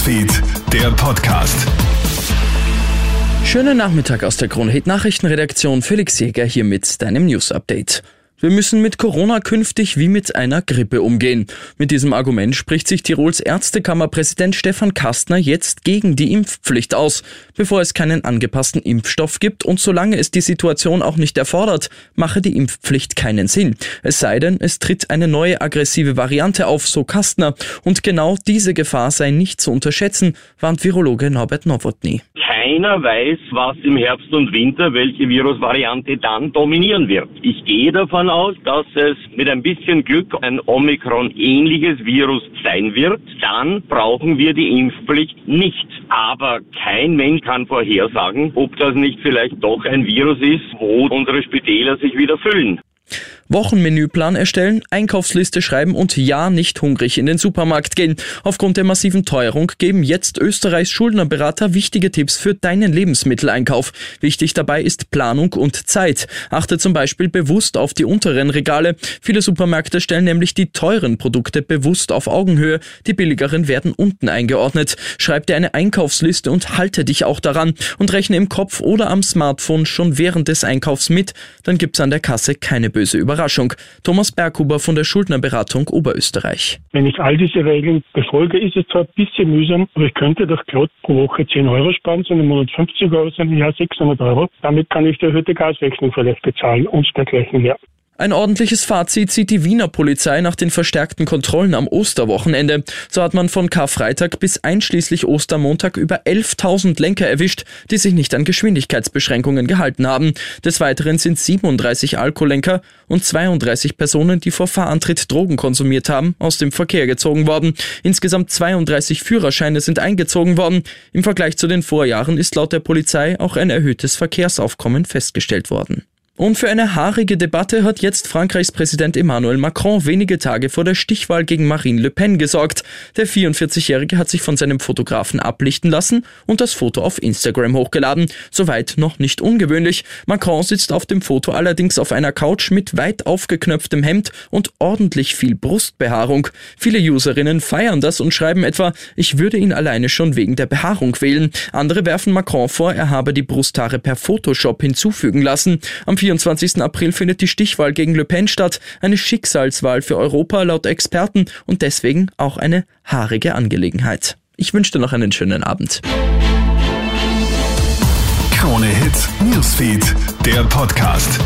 Newsfeed, der Podcast. Schönen Nachmittag aus der Kronhit Nachrichtenredaktion. Felix Jäger hier mit deinem News Update. Wir müssen mit Corona künftig wie mit einer Grippe umgehen. Mit diesem Argument spricht sich Tirols Ärztekammerpräsident Stefan Kastner jetzt gegen die Impfpflicht aus. Bevor es keinen angepassten Impfstoff gibt und solange es die Situation auch nicht erfordert, mache die Impfpflicht keinen Sinn. Es sei denn, es tritt eine neue aggressive Variante auf, so Kastner. Und genau diese Gefahr sei nicht zu unterschätzen, warnt Virologe Norbert Nowotny keiner weiß, was im Herbst und Winter, welche Virusvariante dann dominieren wird. Ich gehe davon aus, dass es mit ein bisschen Glück ein Omikron-ähnliches Virus sein wird. Dann brauchen wir die Impfpflicht nicht. Aber kein Mensch kann vorhersagen, ob das nicht vielleicht doch ein Virus ist, wo unsere Spitäler sich wieder füllen. Wochenmenüplan erstellen, Einkaufsliste schreiben und ja nicht hungrig in den Supermarkt gehen. Aufgrund der massiven Teuerung geben jetzt Österreichs Schuldnerberater wichtige Tipps für deinen Lebensmitteleinkauf. Wichtig dabei ist Planung und Zeit. Achte zum Beispiel bewusst auf die unteren Regale. Viele Supermärkte stellen nämlich die teuren Produkte bewusst auf Augenhöhe. Die billigeren werden unten eingeordnet. Schreib dir eine Einkaufsliste und halte dich auch daran und rechne im Kopf oder am Smartphone schon während des Einkaufs mit. Dann gibt's an der Kasse keine böse Überraschung. Überraschung. Thomas Berghuber von der Schuldnerberatung Oberösterreich. Wenn ich all diese Regeln befolge, ist es zwar ein bisschen mühsam, aber ich könnte doch glatt pro Woche 10 Euro sparen, sondern im Monat 50 Euro, sondern im Jahr 600 Euro. Damit kann ich die erhöhte Gasrechnung vielleicht bezahlen und dergleichen mehr. Ein ordentliches Fazit zieht die Wiener Polizei nach den verstärkten Kontrollen am Osterwochenende. So hat man von Karfreitag bis einschließlich Ostermontag über 11.000 Lenker erwischt, die sich nicht an Geschwindigkeitsbeschränkungen gehalten haben. Des Weiteren sind 37 Alkoholenker und 32 Personen, die vor Fahrantritt Drogen konsumiert haben, aus dem Verkehr gezogen worden. Insgesamt 32 Führerscheine sind eingezogen worden. Im Vergleich zu den Vorjahren ist laut der Polizei auch ein erhöhtes Verkehrsaufkommen festgestellt worden. Und für eine haarige Debatte hat jetzt Frankreichs Präsident Emmanuel Macron wenige Tage vor der Stichwahl gegen Marine Le Pen gesorgt. Der 44-Jährige hat sich von seinem Fotografen ablichten lassen und das Foto auf Instagram hochgeladen. Soweit noch nicht ungewöhnlich. Macron sitzt auf dem Foto allerdings auf einer Couch mit weit aufgeknöpftem Hemd und ordentlich viel Brustbehaarung. Viele Userinnen feiern das und schreiben etwa, ich würde ihn alleine schon wegen der Behaarung wählen. Andere werfen Macron vor, er habe die Brusthaare per Photoshop hinzufügen lassen. Am 24. April findet die Stichwahl gegen Le Pen statt, eine Schicksalswahl für Europa laut Experten und deswegen auch eine haarige Angelegenheit. Ich wünsche dir noch einen schönen Abend. Krone Hits, Newsfeed, der Podcast.